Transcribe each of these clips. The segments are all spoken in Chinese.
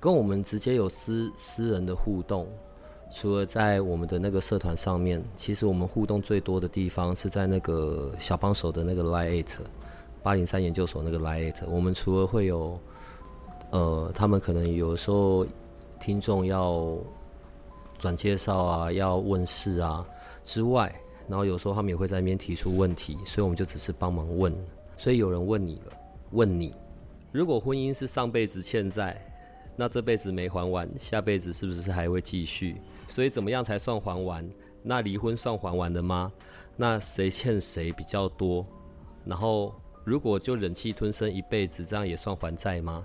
跟我们直接有私私人的互动，除了在我们的那个社团上面，其实我们互动最多的地方是在那个小帮手的那个 Line Eight 八零三研究所那个 Line Eight。我们除了会有，呃，他们可能有时候听众要转介绍啊，要问事啊之外，然后有时候他们也会在那边提出问题，所以我们就只是帮忙问。所以有人问你了，问你，如果婚姻是上辈子欠债。那这辈子没还完，下辈子是不是还会继续？所以怎么样才算还完？那离婚算还完的吗？那谁欠谁比较多？然后如果就忍气吞声一辈子，这样也算还债吗？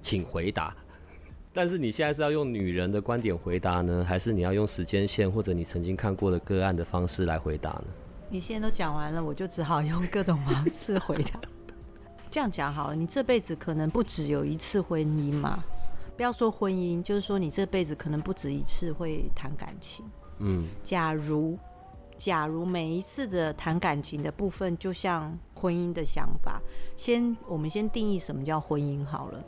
请回答。但是你现在是要用女人的观点回答呢，还是你要用时间线或者你曾经看过的个案的方式来回答呢？你现在都讲完了，我就只好用各种方式回答。这样讲好了，你这辈子可能不只有一次婚姻嘛？不要说婚姻，就是说你这辈子可能不止一次会谈感情。嗯，假如，假如每一次的谈感情的部分，就像婚姻的想法，先我们先定义什么叫婚姻好了。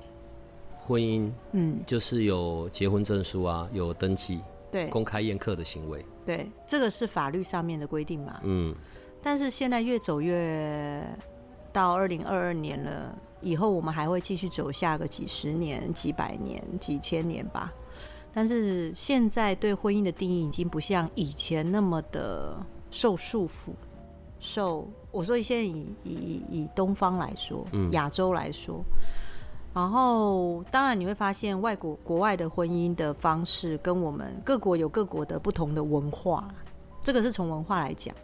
婚姻，嗯，就是有结婚证书啊，有登记，对，公开宴客的行为，对，这个是法律上面的规定嘛。嗯，但是现在越走越到二零二二年了。以后我们还会继续走下个几十年、几百年、几千年吧。但是现在对婚姻的定义已经不像以前那么的受束缚、受我说现在以以以东方来说，亚洲来说，然后当然你会发现外国国外的婚姻的方式跟我们各国有各国的不同的文化，这个是从文化来讲。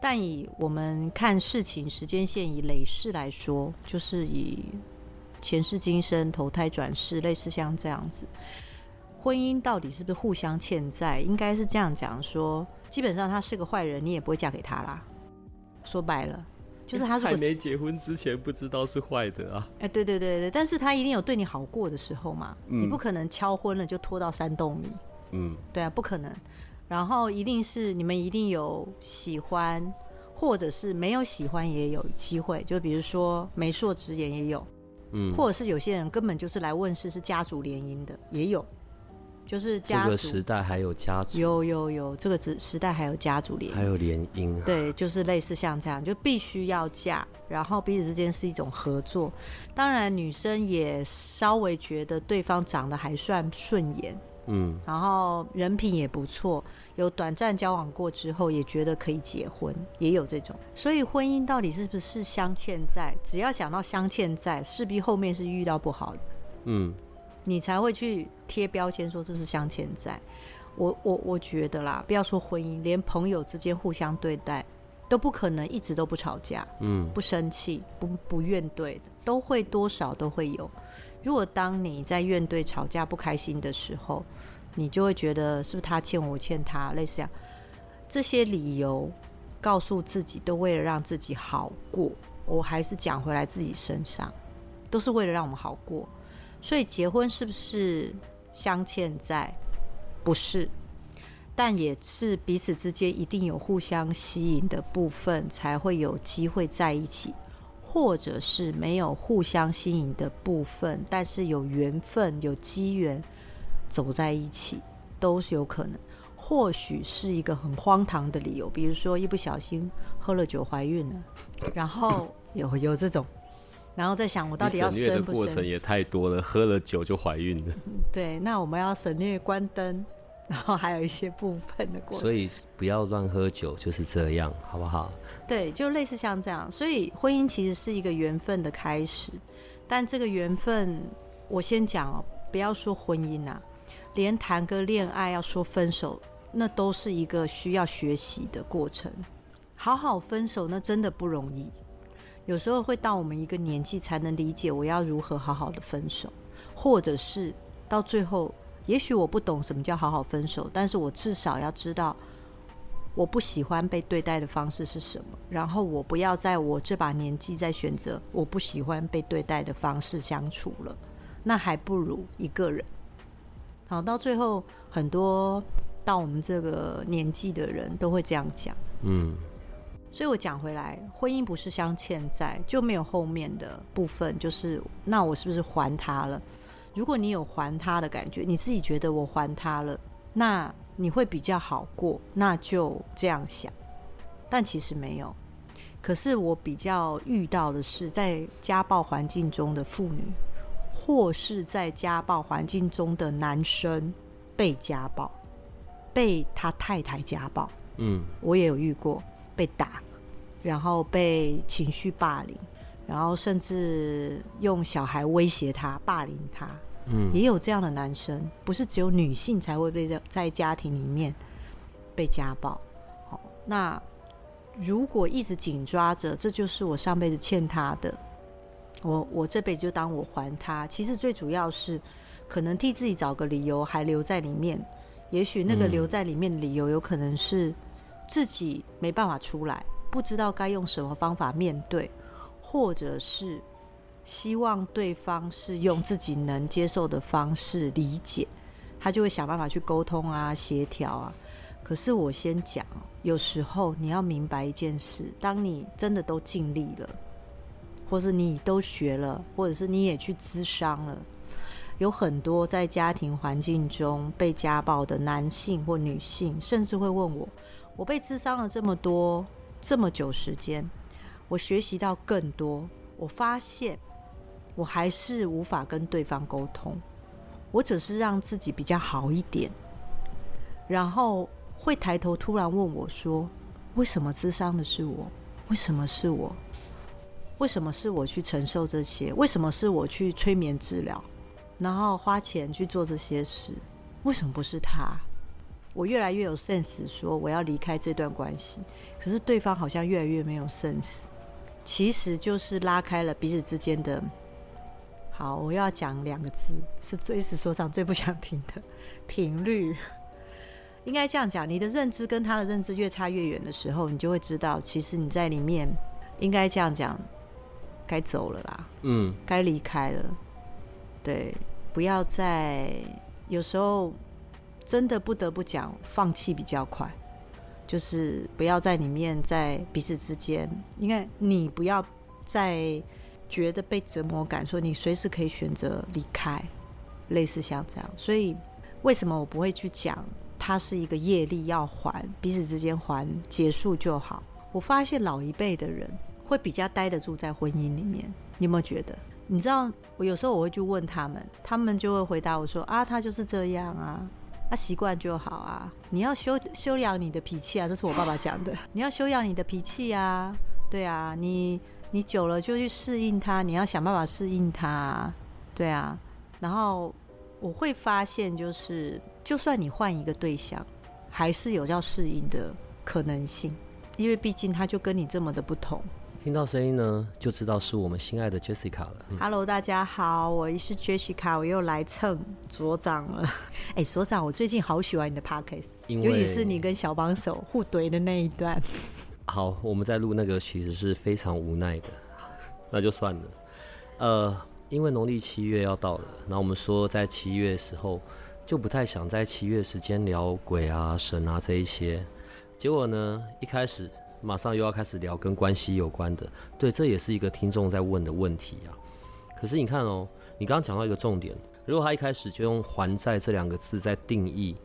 但以我们看事情时间线以累世来说，就是以前世今生投胎转世，类似像这样子。婚姻到底是不是互相欠债？应该是这样讲说，基本上他是个坏人，你也不会嫁给他啦。说白了，就是他还没结婚之前不知道是坏的啊。哎，对对对对，但是他一定有对你好过的时候嘛。你不可能敲婚了就拖到山洞里。嗯，对啊，不可能。然后一定是你们一定有喜欢，或者是没有喜欢也有机会。就比如说媒妁之言也有，嗯，或者是有些人根本就是来问世是家族联姻的也有，就是这个时代还有家族，有有有这个时时代还有家族联，还有联姻，对，就是类似像这样，就必须要嫁，然后彼此之间是一种合作。当然女生也稍微觉得对方长得还算顺眼。嗯，然后人品也不错，有短暂交往过之后也觉得可以结婚，也有这种。所以婚姻到底是不是镶嵌在？只要想到镶嵌在，势必后面是遇到不好的，嗯，你才会去贴标签说这是镶嵌在。我我我觉得啦，不要说婚姻，连朋友之间互相对待都不可能一直都不吵架，嗯，不生气，不不怨对的，都会多少都会有。如果当你在怨对吵架不开心的时候，你就会觉得是不是他欠我欠他，类似这样，这些理由告诉自己都为了让自己好过。我还是讲回来自己身上，都是为了让我们好过。所以结婚是不是镶嵌在？不是，但也是彼此之间一定有互相吸引的部分，才会有机会在一起。或者是没有互相吸引的部分，但是有缘分、有机缘走在一起，都是有可能。或许是一个很荒唐的理由，比如说一不小心喝了酒怀孕了，然后 有有这种，然后再想我到底要生不生？过程也太多了，喝了酒就怀孕了。对，那我们要省略关灯，然后还有一些部分的过程。所以不要乱喝酒，就是这样，好不好？对，就类似像这样，所以婚姻其实是一个缘分的开始，但这个缘分，我先讲哦，不要说婚姻啊，连谈个恋爱要说分手，那都是一个需要学习的过程。好好分手，那真的不容易。有时候会到我们一个年纪才能理解我要如何好好的分手，或者是到最后，也许我不懂什么叫好好分手，但是我至少要知道我不喜欢被对待的方式是什么，然后我不要在我这把年纪再选择我不喜欢被对待的方式相处了，那还不如一个人。好，到最后很多到我们这个年纪的人都会这样讲，嗯。所以我讲回来，婚姻不是镶嵌在，就没有后面的部分，就是那我是不是还他了？如果你有还他的感觉，你自己觉得我还他了，那你会比较好过，那就这样想。但其实没有。可是我比较遇到的是，在家暴环境中的妇女，或是在家暴环境中的男生被家暴，被他太太家暴。嗯，我也有遇过。被打，然后被情绪霸凌，然后甚至用小孩威胁他、霸凌他，嗯，也有这样的男生，不是只有女性才会被在在家庭里面被家暴。好，那如果一直紧抓着，这就是我上辈子欠他的，我我这辈子就当我还他。其实最主要是可能替自己找个理由还留在里面，也许那个留在里面的理由有可能是。自己没办法出来，不知道该用什么方法面对，或者是希望对方是用自己能接受的方式理解，他就会想办法去沟通啊、协调啊。可是我先讲，有时候你要明白一件事：当你真的都尽力了，或是你都学了，或者是你也去咨商了，有很多在家庭环境中被家暴的男性或女性，甚至会问我。我被智商了这么多这么久时间，我学习到更多。我发现我还是无法跟对方沟通，我只是让自己比较好一点，然后会抬头突然问我说：“为什么智商的是我？为什么是我？为什么是我去承受这些？为什么是我去催眠治疗，然后花钱去做这些事？为什么不是他？”我越来越有 sense，说我要离开这段关系，可是对方好像越来越没有 sense，其实就是拉开了彼此之间的。好，我要讲两个字，是最是说唱最不想听的频率。应该这样讲，你的认知跟他的认知越差越远的时候，你就会知道，其实你在里面应该这样讲，该走了啦，嗯，该离开了，对，不要再有时候。真的不得不讲，放弃比较快，就是不要在里面，在彼此之间，因为你不要再觉得被折磨感，说你随时可以选择离开，类似像这样。所以为什么我不会去讲，它是一个业力要还，彼此之间还结束就好。我发现老一辈的人会比较待得住在婚姻里面，你有没有觉得？你知道，我有时候我会去问他们，他们就会回答我说：“啊，他就是这样啊。”他习惯就好啊！你要修修养你的脾气啊，这是我爸爸讲的。你要修养你的脾气啊，对啊，你你久了就去适应他，你要想办法适应他，对啊。然后我会发现，就是就算你换一个对象，还是有要适应的可能性，因为毕竟他就跟你这么的不同。听到声音呢，就知道是我们心爱的 Jessica 了。Hello，大家好，我是 Jessica，我又来蹭所长了。哎，所长，我最近好喜欢你的 Podcast，尤其是你跟小帮手互怼的那一段。好，我们在录那个其实是非常无奈的，那就算了。呃，因为农历七月要到了，那我们说在七月时候就不太想在七月时间聊鬼啊、神啊这一些，结果呢，一开始。马上又要开始聊跟关系有关的，对，这也是一个听众在问的问题啊。可是你看哦，你刚刚讲到一个重点，如果他一开始就用“还债”这两个字在定义，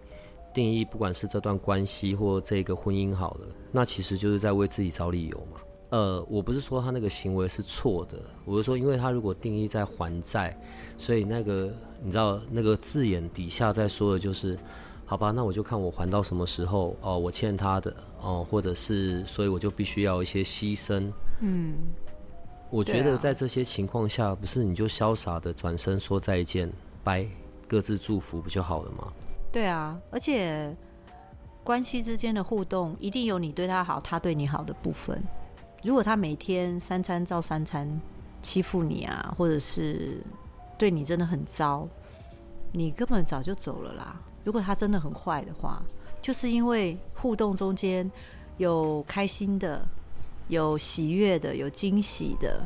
定义不管是这段关系或这个婚姻好了，那其实就是在为自己找理由嘛。呃，我不是说他那个行为是错的，我是说，因为他如果定义在还债，所以那个你知道那个字眼底下在说的就是。好吧，那我就看我还到什么时候哦，我欠他的哦，或者是，所以我就必须要一些牺牲。嗯，我觉得在这些情况下，不是你就潇洒的转身说再见，拜，各自祝福不就好了吗？对啊，而且关系之间的互动一定有你对他好，他对你好的部分。如果他每天三餐照三餐欺负你啊，或者是对你真的很糟，你根本早就走了啦。如果他真的很坏的话，就是因为互动中间有开心的、有喜悦的、有惊喜的、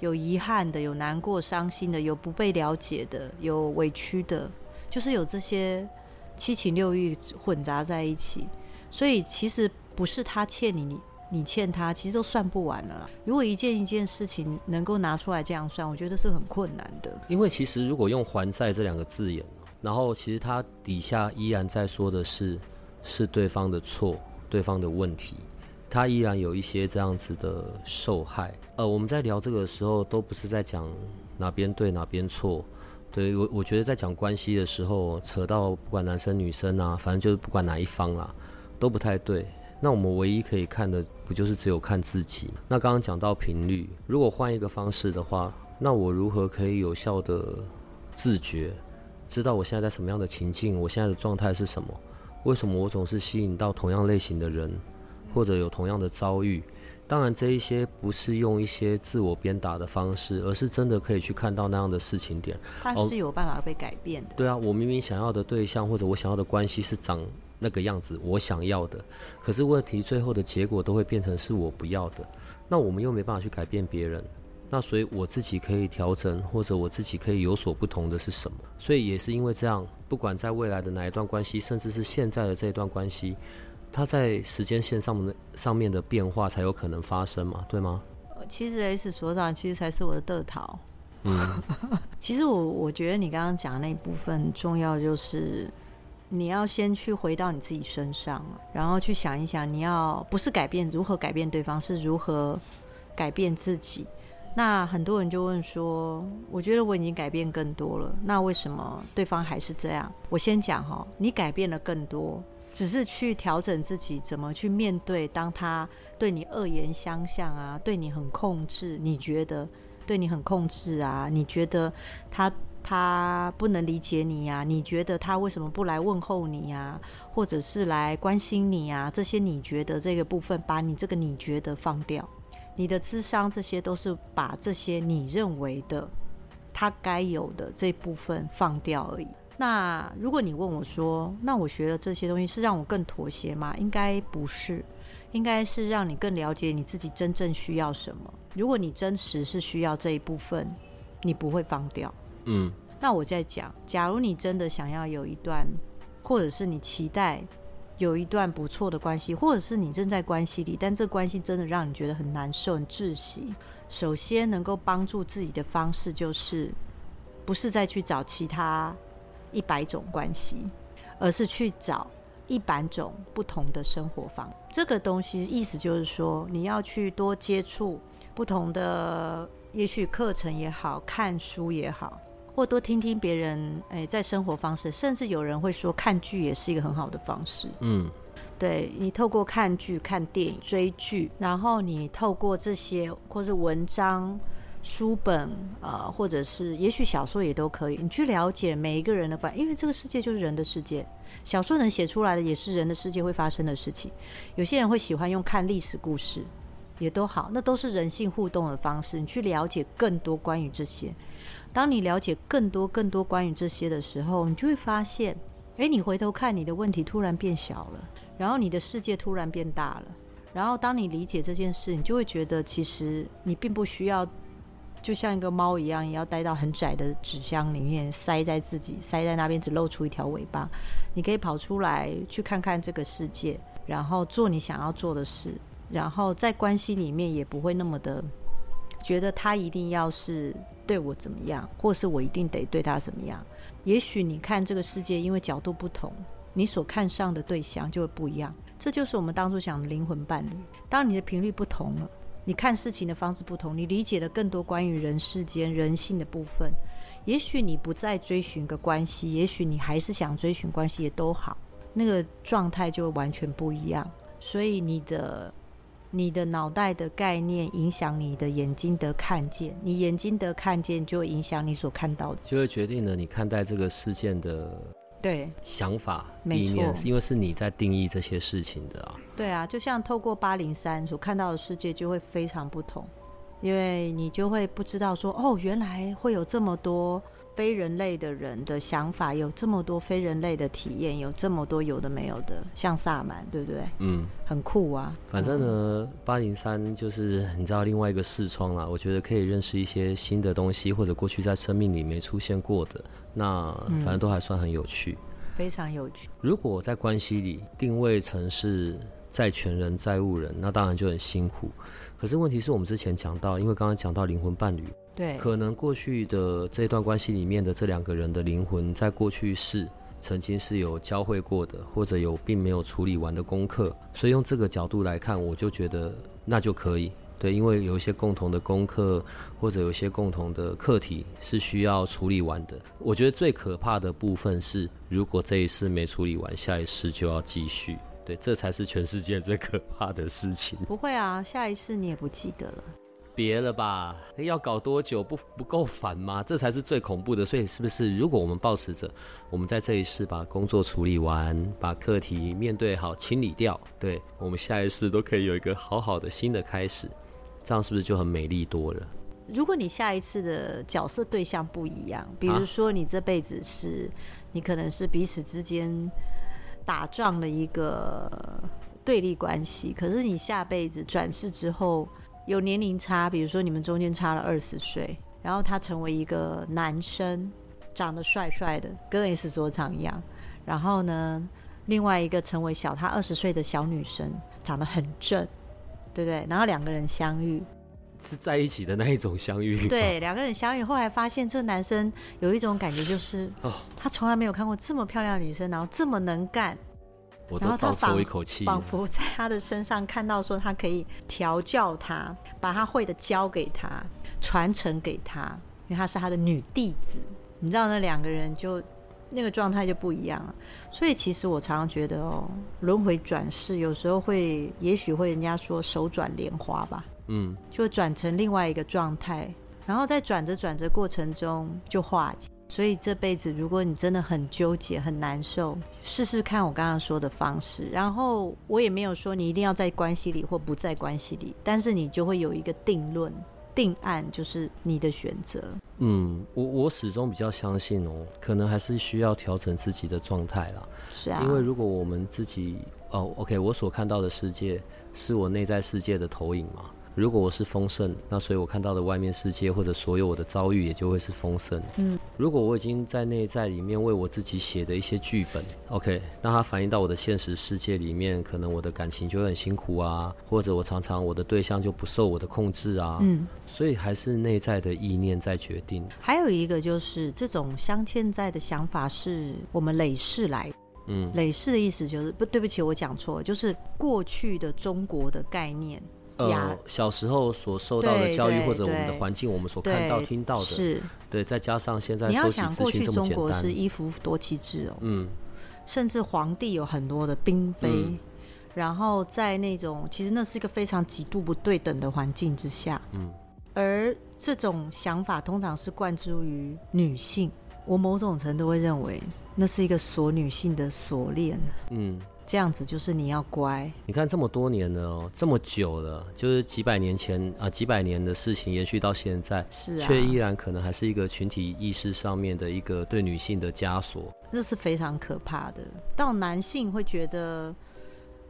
有遗憾的、有难过、伤心的、有不被了解的、有委屈的，就是有这些七情六欲混杂在一起。所以其实不是他欠你，你你欠他，其实都算不完了。如果一件一件事情能够拿出来这样算，我觉得是很困难的。因为其实如果用还债这两个字眼，然后其实他底下依然在说的是，是对方的错，对方的问题，他依然有一些这样子的受害。呃，我们在聊这个的时候，都不是在讲哪边对哪边错。对我，我觉得在讲关系的时候，扯到不管男生女生啊，反正就是不管哪一方啊。都不太对，那我们唯一可以看的，不就是只有看自己？那刚刚讲到频率，如果换一个方式的话，那我如何可以有效的自觉，知道我现在在什么样的情境，我现在的状态是什么？为什么我总是吸引到同样类型的人，或者有同样的遭遇？当然，这一些不是用一些自我鞭打的方式，而是真的可以去看到那样的事情点。它是有办法被改变的。对啊，我明明想要的对象或者我想要的关系是长。那个样子我想要的，可是问题最后的结果都会变成是我不要的，那我们又没办法去改变别人，那所以我自己可以调整，或者我自己可以有所不同的是什么？所以也是因为这样，不管在未来的哪一段关系，甚至是现在的这一段关系，它在时间线上的上面的变化才有可能发生嘛，对吗？其实 S 所长其实才是我的得桃。嗯，其实我我觉得你刚刚讲的那一部分重要就是。你要先去回到你自己身上，然后去想一想，你要不是改变如何改变对方，是如何改变自己。那很多人就问说：“我觉得我已经改变更多了，那为什么对方还是这样？”我先讲哈，你改变了更多，只是去调整自己怎么去面对，当他对你恶言相向啊，对你很控制，你觉得对你很控制啊，你觉得他。他不能理解你呀？你觉得他为什么不来问候你呀？或者是来关心你呀？这些你觉得这个部分，把你这个你觉得放掉，你的智商这些都是把这些你认为的他该有的这部分放掉而已。那如果你问我说，那我学了这些东西是让我更妥协吗？应该不是，应该是让你更了解你自己真正需要什么。如果你真实是需要这一部分，你不会放掉。嗯，那我在讲，假如你真的想要有一段，或者是你期待有一段不错的关系，或者是你正在关系里，但这关系真的让你觉得很难受、很窒息。首先能够帮助自己的方式，就是不是再去找其他一百种关系，而是去找一百种不同的生活方。这个东西意思就是说，你要去多接触不同的，也许课程也好看书也好。或多听听别人，哎，在生活方式，甚至有人会说看剧也是一个很好的方式。嗯，对你透过看剧、看电影、追剧，然后你透过这些，或是文章、书本，呃，或者是也许小说也都可以，你去了解每一个人的关，因为这个世界就是人的世界，小说能写出来的也是人的世界会发生的事情。有些人会喜欢用看历史故事，也都好，那都是人性互动的方式。你去了解更多关于这些。当你了解更多、更多关于这些的时候，你就会发现，哎，你回头看你的问题突然变小了，然后你的世界突然变大了，然后当你理解这件事，你就会觉得其实你并不需要，就像一个猫一样，也要待到很窄的纸箱里面，塞在自己塞在那边，只露出一条尾巴。你可以跑出来去看看这个世界，然后做你想要做的事，然后在关系里面也不会那么的觉得他一定要是。对我怎么样，或是我一定得对他怎么样？也许你看这个世界，因为角度不同，你所看上的对象就会不一样。这就是我们当初讲的灵魂伴侣。当你的频率不同了，你看事情的方式不同，你理解了更多关于人世间人性的部分。也许你不再追寻个关系，也许你还是想追寻关系，也都好，那个状态就完全不一样。所以你的。你的脑袋的概念影响你的眼睛的看见，你眼睛的看见就影响你所看到的，就会决定了你看待这个事件的对想法、没意念，错因为是你在定义这些事情的啊。对啊，就像透过八零三所看到的世界就会非常不同，因为你就会不知道说，哦，原来会有这么多非人类的人的想法，有这么多非人类的体验，有这么多有的没有的，像萨满，对不对？嗯，很酷啊。反正呢，八零三就是你知道另外一个视窗啦，我觉得可以认识一些新的东西，或者过去在生命里没出现过的，那反正都还算很有趣。非常有趣。如果在关系里定位成是债权人、债务人，那当然就很辛苦。可是问题是我们之前讲到，因为刚刚讲到灵魂伴侣，对，可能过去的这段关系里面的这两个人的灵魂，在过去是曾经是有交汇过的，或者有并没有处理完的功课，所以用这个角度来看，我就觉得那就可以。对，因为有一些共同的功课，或者有一些共同的课题是需要处理完的。我觉得最可怕的部分是，如果这一次没处理完，下一次就要继续。对，这才是全世界最可怕的事情。不会啊，下一次你也不记得了。别了吧，要搞多久不不够烦吗？这才是最恐怖的。所以是不是，如果我们保持着，我们在这一世把工作处理完，把课题面对好、清理掉，对我们下一世都可以有一个好好的新的开始，这样是不是就很美丽多了？如果你下一次的角色对象不一样，比如说你这辈子是，你可能是彼此之间打仗的一个对立关系，可是你下辈子转世之后有年龄差，比如说你们中间差了二十岁，然后他成为一个男生，长得帅帅的，跟 S 所长一样，然后呢，另外一个成为小他二十岁的小女生，长得很正，对不对？然后两个人相遇，是在一起的那一种相遇。对，两个人相遇，后来发现这个男生有一种感觉，就是哦他从来没有看过这么漂亮的女生，然后这么能干，我都倒然后他仿抽一口气。仿佛在他的身上看到说他可以调教他，把他会的教给他，传承给他，因为他是他的女弟子。你知道那两个人就那个状态就不一样了。所以其实我常常觉得哦，轮回转世有时候会，也许会人家说手转莲花吧，嗯，就转成另外一个状态，然后在转着转着过程中就化解。所以这辈子，如果你真的很纠结、很难受，试试看我刚刚说的方式。然后我也没有说你一定要在关系里或不在关系里，但是你就会有一个定论、定案，就是你的选择。嗯，我我始终比较相信哦，可能还是需要调整自己的状态啦。是啊，因为如果我们自己哦，OK，我所看到的世界是我内在世界的投影嘛。如果我是丰盛，那所以我看到的外面世界或者所有我的遭遇也就会是丰盛。嗯，如果我已经在内在里面为我自己写的一些剧本，OK，那它反映到我的现实世界里面，可能我的感情就会很辛苦啊，或者我常常我的对象就不受我的控制啊。嗯，所以还是内在的意念在决定。还有一个就是这种镶嵌在的想法是我们累世来的。嗯，累世的意思就是不对不起，我讲错了，就是过去的中国的概念。小时候所受到的教育或者我们的环境，我们所看到、听到的，是。对，再加上现在你要想过去中国是，一夫多妻制哦，嗯。甚至皇帝有很多的嫔妃，嗯。然后在那种其实那是一个非常极度不对等的环境之下，嗯，而这种想法通常是灌注于女性，我某种程度会认为那是一个锁女性的锁链，嗯。这样子就是你要乖，你看这么多年了哦，这么久了，就是几百年前啊、几百年的事情延续到现在，是啊，却依然可能还是一个群体意识上面的一个对女性的枷锁。这是非常可怕的。到男性会觉得，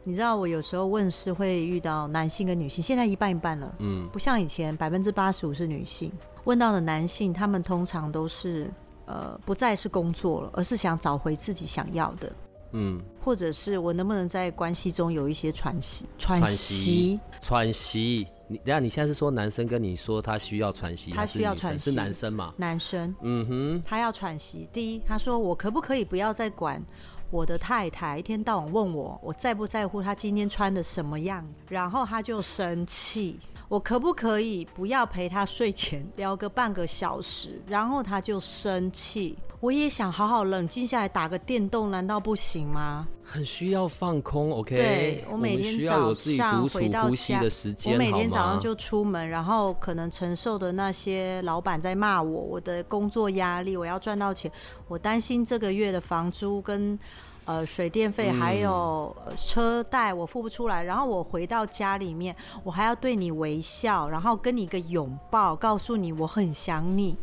你知道，我有时候问是会遇到男性跟女性，现在一半一半了，嗯不像以前百分之八十五是女性。问到的男性，他们通常都是呃不再是工作了，而是想找回自己想要的，嗯，或者是我能不能在关系中有一些喘息？喘喘息息，喘息。你等下你现在是说男生跟你说他需要喘息，他需要喘息是男生嘛？男生嗯哼，他要喘息。第一，他说我可不可以不要再管我的太太，一天到晚问我我在不在乎她今天穿的什么样，然后他就生气。我可不可以不要陪他睡前 聊个半个小时，然后他就生气。我也想好好冷静下来打个电动，难道不行吗？很需要放空，OK？对我每天需要有自己独处回到家我每天早上就出门，然后可能承受的那些老板在骂我，我的工作压力，我要赚到钱，我担心这个月的房租跟呃水电费还有车贷我付不出来，然后我回到家里面，我还要对你微笑，然后跟你一个拥抱，告诉你我很想你。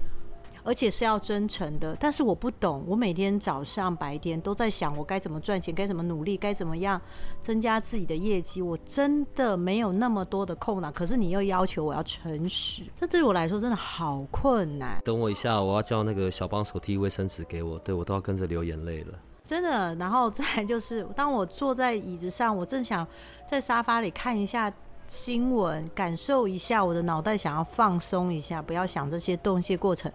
而且是要真诚的，但是我不懂。我每天早上、白天都在想，我该怎么赚钱，该怎么努力，该怎么样增加自己的业绩。我真的没有那么多的空档，可是你又要求我要诚实，这对我来说真的好困难。等我一下，我要叫那个小帮手递卫生纸给我，对我都要跟着流眼泪了。真的。然后再就是，当我坐在椅子上，我正想在沙发里看一下。新闻，感受一下我的脑袋，想要放松一下，不要想这些东西过程，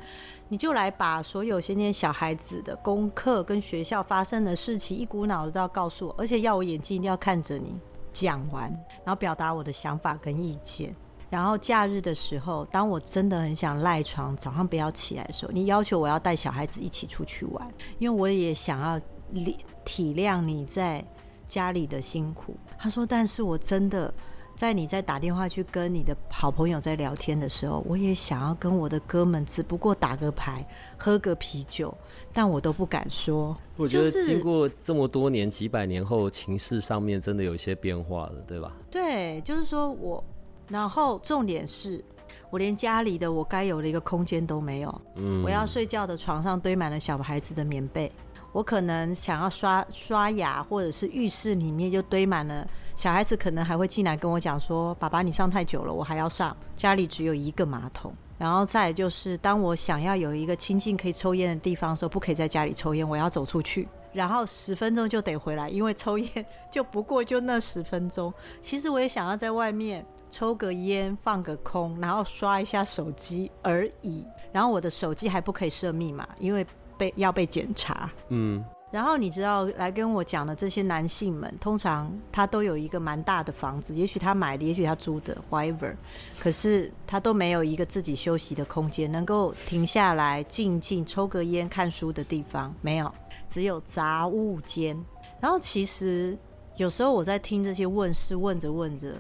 你就来把所有先天小孩子的功课跟学校发生的事情，一股脑的都要告诉我，而且要我眼睛一定要看着你讲完，然后表达我的想法跟意见。然后假日的时候，当我真的很想赖床，早上不要起来的时候，你要求我要带小孩子一起出去玩，因为我也想要体体谅你在家里的辛苦。他说，但是我真的。在你在打电话去跟你的好朋友在聊天的时候，我也想要跟我的哥们只不过打个牌、喝个啤酒，但我都不敢说。我觉得经过这么多年、几百年后，情势上面真的有一些变化了，对吧？对，就是说我，然后重点是我连家里的我该有的一个空间都没有。嗯，我要睡觉的床上堆满了小孩子的棉被，我可能想要刷刷牙，或者是浴室里面就堆满了。小孩子可能还会进来跟我讲说：“爸爸，你上太久了，我还要上。家里只有一个马桶，然后再就是，当我想要有一个清静可以抽烟的地方的时候，不可以在家里抽烟，我要走出去，然后十分钟就得回来，因为抽烟就不过就那十分钟。其实我也想要在外面抽个烟，放个空，然后刷一下手机而已。然后我的手机还不可以设密码，因为被要被检查。嗯。”然后你知道来跟我讲的这些男性们，通常他都有一个蛮大的房子，也许他买的，也许他租的，whatever。可是他都没有一个自己休息的空间，能够停下来静静抽个烟、看书的地方，没有，只有杂物间。然后其实有时候我在听这些问事，问着问着，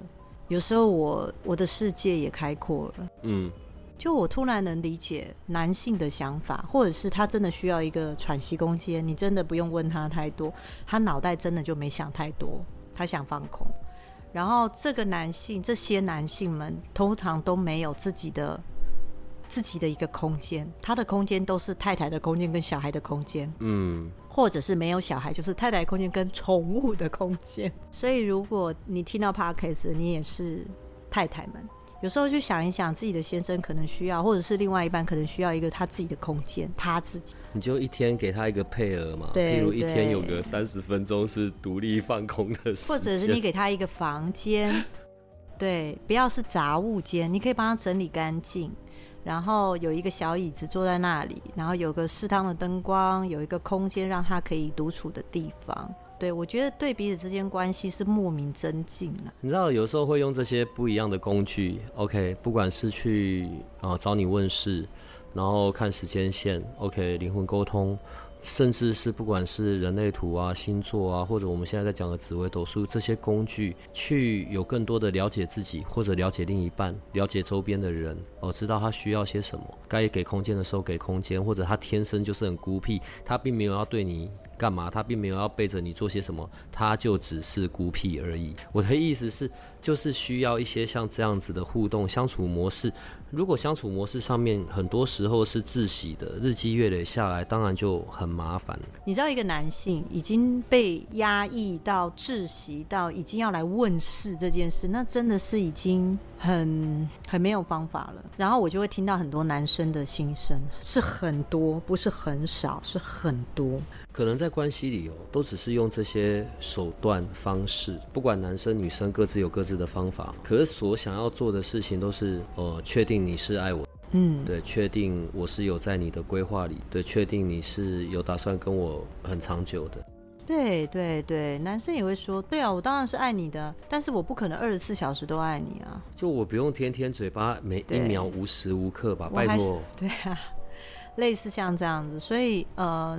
有时候我我的世界也开阔了，嗯。就我突然能理解男性的想法，或者是他真的需要一个喘息空间，你真的不用问他太多，他脑袋真的就没想太多，他想放空。然后这个男性，这些男性们通常都没有自己的自己的一个空间，他的空间都是太太的空间跟小孩的空间，嗯，或者是没有小孩，就是太太空间跟宠物的空间。所以如果你听到 podcast，你也是太太们。有时候就想一想，自己的先生可能需要，或者是另外一半可能需要一个他自己的空间，他自己。你就一天给他一个配额嘛，譬如一天有个三十分钟是独立放空的时或者是你给他一个房间，对，不要是杂物间，你可以帮他整理干净，然后有一个小椅子坐在那里，然后有个适当的灯光，有一个空间让他可以独处的地方。对，我觉得对彼此之间关系是莫名增进了。你知道，有时候会用这些不一样的工具，OK，不管是去啊找你问事，然后看时间线，OK，灵魂沟通，甚至是不管是人类图啊、星座啊，或者我们现在在讲的紫微斗数这些工具，去有更多的了解自己，或者了解另一半，了解周边的人，哦，知道他需要些什么，该给空间的时候给空间，或者他天生就是很孤僻，他并没有要对你。干嘛？他并没有要背着你做些什么，他就只是孤僻而已。我的意思是，就是需要一些像这样子的互动相处模式。如果相处模式上面很多时候是窒息的，日积月累下来，当然就很麻烦。你知道，一个男性已经被压抑到窒息到已经要来问世这件事，那真的是已经很很没有方法了。然后我就会听到很多男生的心声，是很多，不是很少，是很多。可能在关系里哦，都只是用这些手段方式，不管男生女生各自有各自的方法，可是所想要做的事情都是，呃，确定你是爱我，嗯，对，确定我是有在你的规划里，对，确定你是有打算跟我很长久的，对对对，男生也会说，对啊，我当然是爱你的，但是我不可能二十四小时都爱你啊，就我不用天天嘴巴每一秒无时无刻吧，拜托，对啊。类似像这样子，所以呃，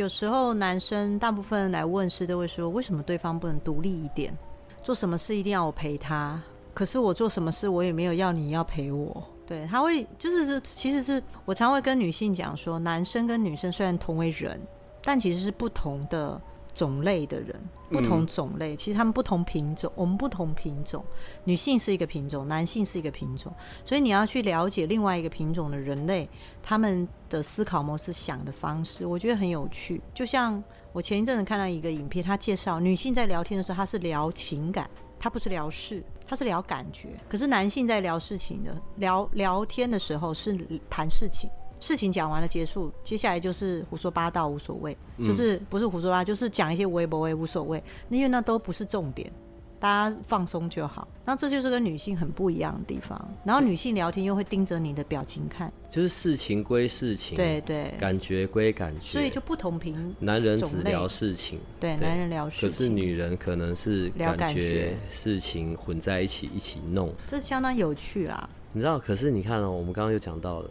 有时候男生大部分来问事都会说，为什么对方不能独立一点？做什么事一定要我陪他？可是我做什么事我也没有要你要陪我。对，他会就是是，其实是我常会跟女性讲说，男生跟女生虽然同为人，但其实是不同的。种类的人，不同种类，其实他们不同品种，我们不同品种，女性是一个品种，男性是一个品种，所以你要去了解另外一个品种的人类，他们的思考模式、想的方式，我觉得很有趣。就像我前一阵子看到一个影片，他介绍女性在聊天的时候，她是聊情感，她不是聊事，她是聊感觉；可是男性在聊事情的聊聊天的时候是谈事情。事情讲完了结束，接下来就是胡说八道无所谓，就是不是胡说八道，就是讲一些微博微无所谓，因为那都不是重点，大家放松就好。那这就是跟女性很不一样的地方。然后女性聊天又会盯着你的表情看，就是事情归事情，对对，感觉归感觉，所以就不同频。男人只聊事情，对，男人聊事情，可是女人可能是感觉事情混在一起一起弄，这相当有趣啊。你知道，可是你看哦，我们刚刚又讲到了。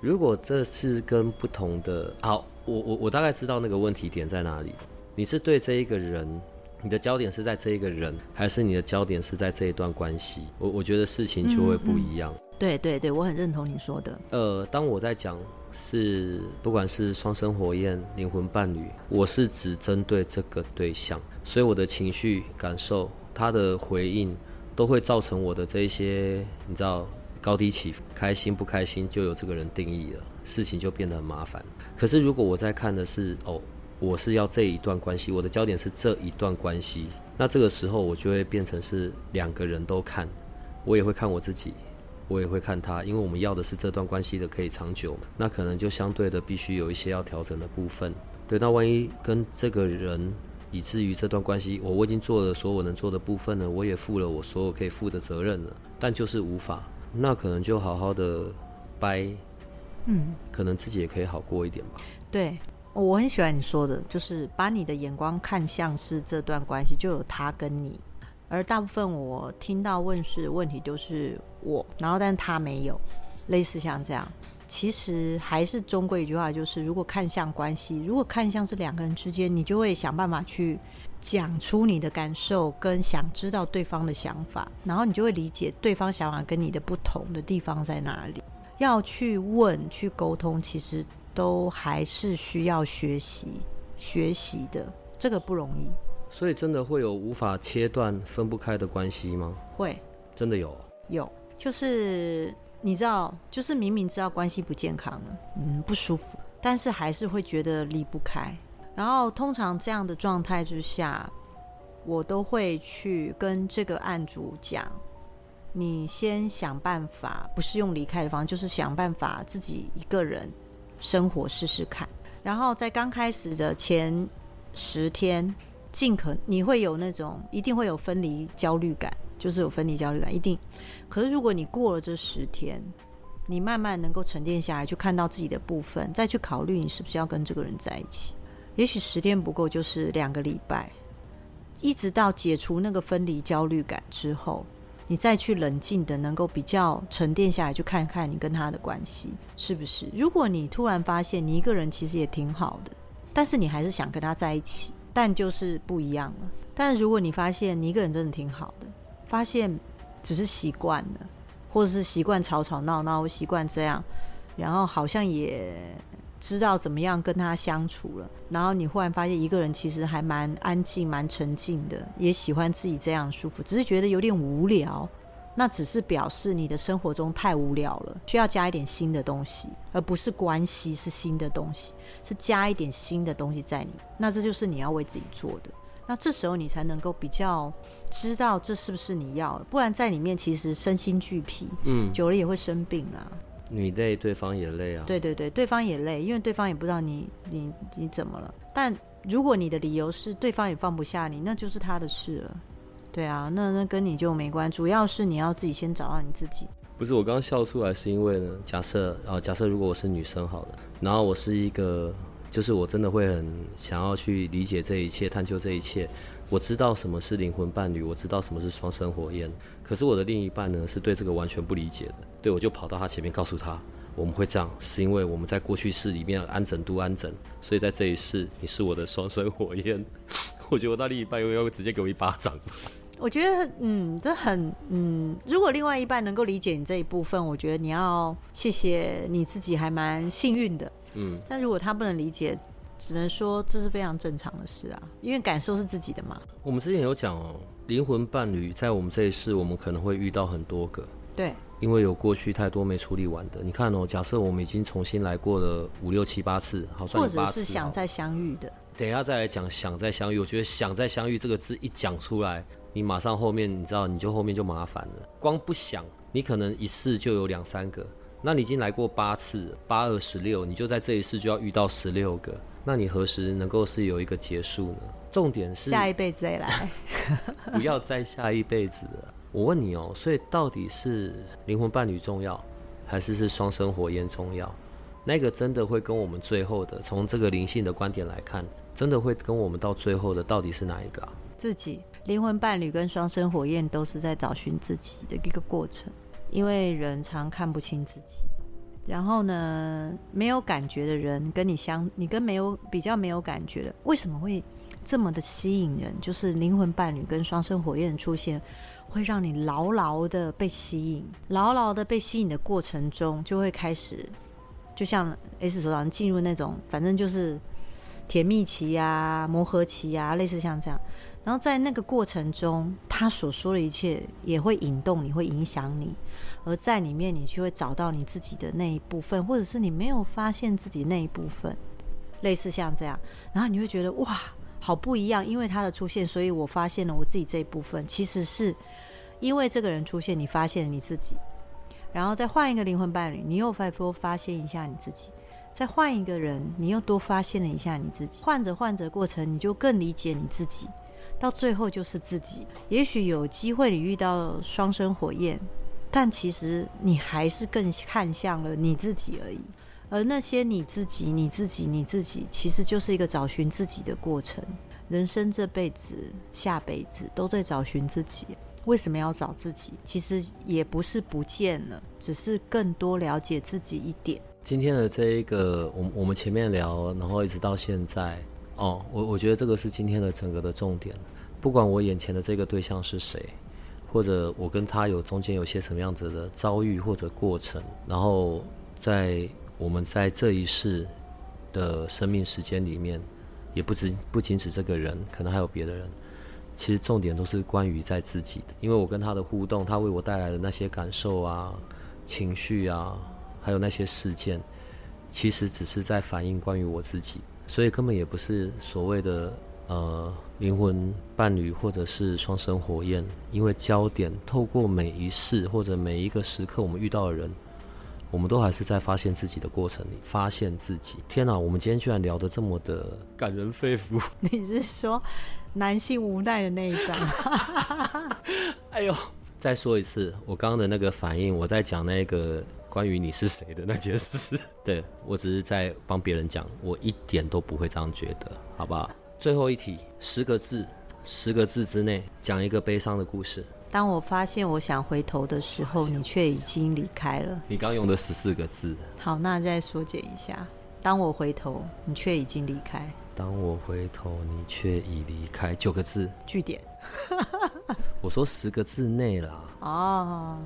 如果这是跟不同的，好，我我我大概知道那个问题点在哪里。你是对这一个人，你的焦点是在这一个人，还是你的焦点是在这一段关系？我我觉得事情就会不一样。对对对，我很认同你说的。呃，当我在讲是不管是双生火焰、灵魂伴侣，我是只针对这个对象，所以我的情绪感受，他的回应，都会造成我的这一些，你知道。高低起伏，开心不开心，就由这个人定义了，事情就变得很麻烦。可是如果我在看的是，哦，我是要这一段关系，我的焦点是这一段关系，那这个时候我就会变成是两个人都看，我也会看我自己，我也会看他，因为我们要的是这段关系的可以长久，那可能就相对的必须有一些要调整的部分。对，那万一跟这个人，以至于这段关系，我我已经做了所有能做的部分了，我也负了我所有可以负的责任了，但就是无法。那可能就好好的掰，嗯，可能自己也可以好过一点吧。对，我很喜欢你说的，就是把你的眼光看向是这段关系，就有他跟你。而大部分我听到问世的问题都是我，然后但他没有，类似像这样。其实还是中规一句话，就是如果看向关系，如果看向是两个人之间，你就会想办法去。讲出你的感受，跟想知道对方的想法，然后你就会理解对方想法跟你的不同的地方在哪里。要去问、去沟通，其实都还是需要学习、学习的，这个不容易。所以，真的会有无法切断、分不开的关系吗？会，真的有。有，就是你知道，就是明明知道关系不健康了，嗯，不舒服，但是还是会觉得离不开。然后，通常这样的状态之下，我都会去跟这个案主讲：你先想办法，不是用离开的方式，就是想办法自己一个人生活试试看。然后在刚开始的前十天，尽可你会有那种一定会有分离焦虑感，就是有分离焦虑感，一定。可是如果你过了这十天，你慢慢能够沉淀下来，去看到自己的部分，再去考虑你是不是要跟这个人在一起。也许十天不够，就是两个礼拜，一直到解除那个分离焦虑感之后，你再去冷静的，能够比较沉淀下来，去看看你跟他的关系是不是。如果你突然发现你一个人其实也挺好的，但是你还是想跟他在一起，但就是不一样了。但如果你发现你一个人真的挺好的，发现只是习惯了，或者是习惯吵吵闹闹，习惯这样，然后好像也。知道怎么样跟他相处了，然后你忽然发现一个人其实还蛮安静、蛮沉静的，也喜欢自己这样舒服，只是觉得有点无聊。那只是表示你的生活中太无聊了，需要加一点新的东西，而不是关系是新的东西，是加一点新的东西在你。那这就是你要为自己做的。那这时候你才能够比较知道这是不是你要，不然在里面其实身心俱疲，嗯，久了也会生病啊。你累，对方也累啊。对对对，对方也累，因为对方也不知道你你你怎么了。但如果你的理由是对方也放不下你，那就是他的事了。对啊，那那跟你就没关。主要是你要自己先找到你自己。不是我刚刚笑出来，是因为呢，假设啊，假设如果我是女生好了，然后我是一个，就是我真的会很想要去理解这一切，探究这一切。我知道什么是灵魂伴侣，我知道什么是双生火焰。可是我的另一半呢，是对这个完全不理解的。对我就跑到他前面，告诉他，我们会这样，是因为我们在过去式里面安枕都安枕，所以在这一世你是我的双生火焰。我觉得我那另一半又要直接给我一巴掌。我觉得，嗯，这很，嗯，如果另外一半能够理解你这一部分，我觉得你要谢谢你自己，还蛮幸运的。嗯，但如果他不能理解，只能说这是非常正常的事啊，因为感受是自己的嘛。我们之前有讲哦，灵魂伴侣在我们这一世，我们可能会遇到很多个。对，因为有过去太多没处理完的。你看哦，假设我们已经重新来过了五六七八次，好算八次。或者是想再相遇的。等一下再来讲想再相遇，我觉得想再相遇这个字一讲出来，你马上后面你知道你就后面就麻烦了。光不想，你可能一次就有两三个，那你已经来过八次，八二十六，你就在这一世就要遇到十六个，那你何时能够是有一个结束呢？重点是下一辈子再来，不要再下一辈子了。我问你哦，所以到底是灵魂伴侣重要，还是是双生火焰重要？那个真的会跟我们最后的，从这个灵性的观点来看。真的会跟我们到最后的到底是哪一个啊？自己灵魂伴侣跟双生火焰都是在找寻自己的一个过程，因为人常看不清自己。然后呢，没有感觉的人跟你相，你跟没有比较没有感觉的，为什么会这么的吸引人？就是灵魂伴侣跟双生火焰出现，会让你牢牢的被吸引，牢牢的被吸引的过程中，就会开始，就像 S 所长进入那种，反正就是。甜蜜期呀，磨合期呀，类似像这样，然后在那个过程中，他所说的一切也会引动你，会影响你，而在里面你就会找到你自己的那一部分，或者是你没有发现自己那一部分，类似像这样，然后你会觉得哇，好不一样，因为他的出现，所以我发现了我自己这一部分，其实是因为这个人出现，你发现了你自己，然后再换一个灵魂伴侣，你又再多发现一下你自己。再换一个人，你又多发现了一下你自己。换着换着过程，你就更理解你自己，到最后就是自己。也许有机会你遇到双生火焰，但其实你还是更看向了你自己而已。而那些你自己、你自己、你自己，其实就是一个找寻自己的过程。人生这辈子、下辈子都在找寻自己。为什么要找自己？其实也不是不见了，只是更多了解自己一点。今天的这一个，我我们前面聊，然后一直到现在，哦，我我觉得这个是今天的整个的重点。不管我眼前的这个对象是谁，或者我跟他有中间有些什么样子的遭遇或者过程，然后在我们在这一世的生命时间里面，也不止不仅止这个人，可能还有别的人。其实重点都是关于在自己的，因为我跟他的互动，他为我带来的那些感受啊、情绪啊。还有那些事件，其实只是在反映关于我自己，所以根本也不是所谓的呃灵魂伴侣或者是双生火焰，因为焦点透过每一世或者每一个时刻我们遇到的人，我们都还是在发现自己的过程里发现自己。天哪，我们今天居然聊得这么的感人肺腑！你是说男性无奈的那一张？哎呦，再说一次，我刚刚的那个反应，我在讲那个。关于你是谁的那件事，对我只是在帮别人讲，我一点都不会这样觉得，好不好？最后一题，十个字，十个字之内讲一个悲伤的故事。当我发现我想回头的时候，你却已经离开了。你刚用的十四个字。好，那再缩减一下。当我回头，你却已经离开。当我回头，你却已离开。九个字。句点。我说十个字内啦。哦。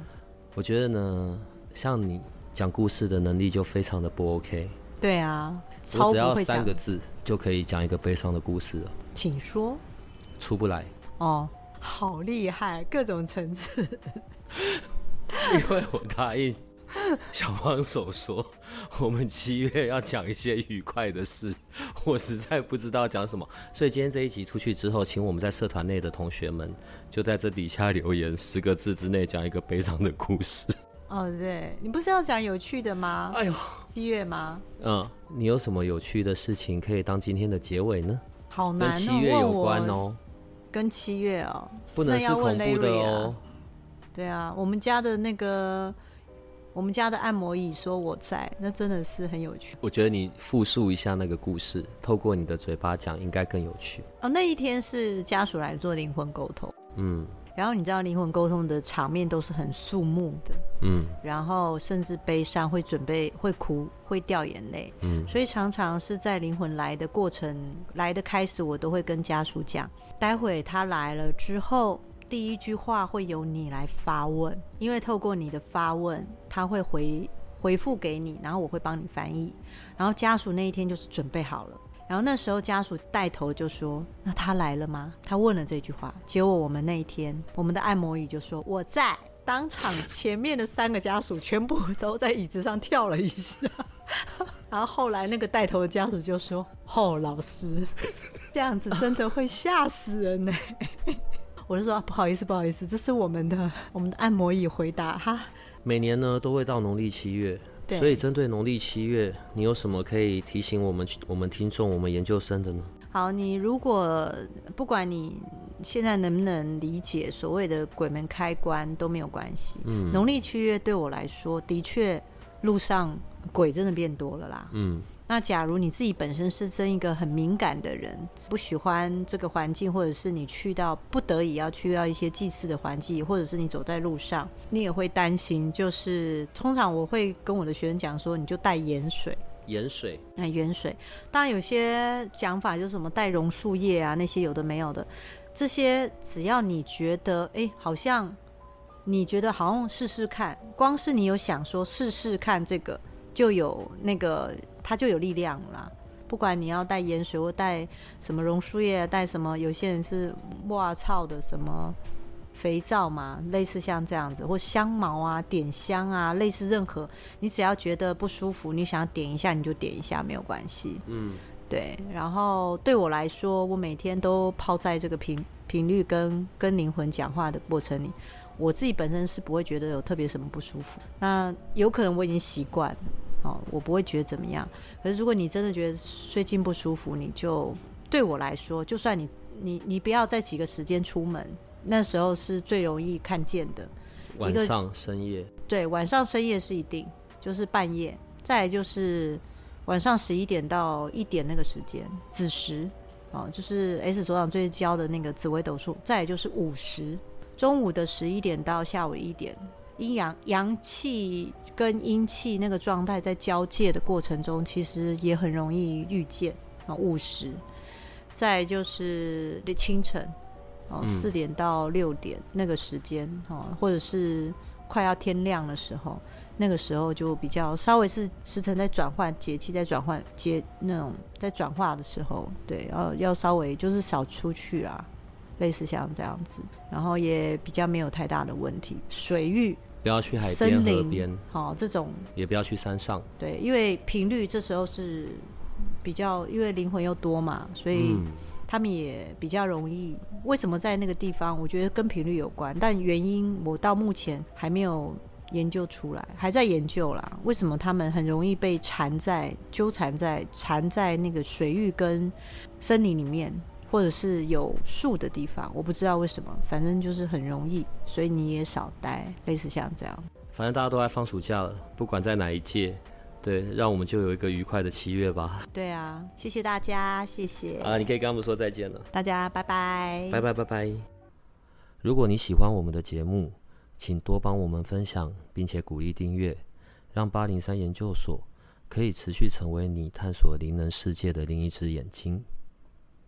我觉得呢。像你讲故事的能力就非常的不 OK。对啊，我只要三个字就可以讲一个悲伤的故事了。请说。出不来。哦，好厉害，各种层次。因为我答应 小帮手说，我们七月要讲一些愉快的事，我实在不知道讲什么，所以今天这一集出去之后，请我们在社团内的同学们就在这底下留言，十个字之内讲一个悲伤的故事。哦，对，你不是要讲有趣的吗？哎呦，七月吗？嗯，你有什么有趣的事情可以当今天的结尾呢？好难哦，跟七月有关哦，跟七月哦，不能是恐怖的哦。对啊，我们家的那个，我们家的按摩椅说我在，那真的是很有趣。我觉得你复述一下那个故事，透过你的嘴巴讲，应该更有趣。哦，那一天是家属来做灵魂沟通。嗯。然后你知道灵魂沟通的场面都是很肃穆的，嗯，然后甚至悲伤，会准备会哭，会掉眼泪，嗯，所以常常是在灵魂来的过程来的开始，我都会跟家属讲，待会他来了之后，第一句话会由你来发问，因为透过你的发问，他会回回复给你，然后我会帮你翻译，然后家属那一天就是准备好了。然后那时候家属带头就说：“那他来了吗？”他问了这句话。结果我们那一天，我们的按摩椅就说：“我在。”当场前面的三个家属全部都在椅子上跳了一下。然后后来那个带头的家属就说：“哦，老师，这样子真的会吓死人呢。”我就说：“不好意思，不好意思，这是我们的 我们的按摩椅回答哈。”每年呢都会到农历七月。所以，针对农历七月，你有什么可以提醒我们、我们听众、我们研究生的呢？好，你如果不管你现在能不能理解所谓的鬼门开关都没有关系。嗯，农历七月对我来说，的确路上鬼真的变多了啦。嗯。那假如你自己本身是真一个很敏感的人，不喜欢这个环境，或者是你去到不得已要去到一些祭祀的环境，或者是你走在路上，你也会担心。就是通常我会跟我的学生讲说，你就带盐水，盐水，那盐水。当然有些讲法就是什么带榕树叶啊，那些有的没有的，这些只要你觉得，哎，好像你觉得好像试试看，光是你有想说试试看这个，就有那个。它就有力量啦。不管你要带盐水或带什么榕树叶，带什么，有些人是哇操的什么肥皂嘛，类似像这样子，或香茅啊、点香啊，类似任何，你只要觉得不舒服，你想要点一下你就点一下，没有关系。嗯，对。然后对我来说，我每天都泡在这个频频率跟跟灵魂讲话的过程里，我自己本身是不会觉得有特别什么不舒服。那有可能我已经习惯了。哦，我不会觉得怎么样。可是如果你真的觉得最近不舒服，你就对我来说，就算你你你不要在几个时间出门，那时候是最容易看见的。晚上深夜。对，晚上深夜是一定，就是半夜。再就是晚上十一点到一点那个时间，子时。哦，就是 S 所长最教的那个紫微斗数。再就是午时，中午的十一点到下午一点，阴阳阳气。跟阴气那个状态在交界的过程中，其实也很容易遇见啊误食。再就是清晨哦四点到六点那个时间哦，或者是快要天亮的时候，那个时候就比较稍微是时辰在转换，节气在转换节那种在转化的时候，对，要要稍微就是少出去啊，类似像这样子，然后也比较没有太大的问题，水域。不要去海边、河边，好，这种也不要去山上。对，因为频率这时候是比较，因为灵魂又多嘛，所以他们也比较容易。为什么在那个地方？我觉得跟频率有关，但原因我到目前还没有研究出来，还在研究啦。为什么他们很容易被缠在、纠缠在、缠在那个水域跟森林里面？或者是有树的地方，我不知道为什么，反正就是很容易，所以你也少待，类似像这样。反正大家都在放暑假了，不管在哪一届，对，让我们就有一个愉快的七月吧。对啊，谢谢大家，谢谢。啊，你可以跟他们说再见了。大家拜拜，拜拜拜拜。如果你喜欢我们的节目，请多帮我们分享，并且鼓励订阅，让八零三研究所可以持续成为你探索灵能世界的另一只眼睛。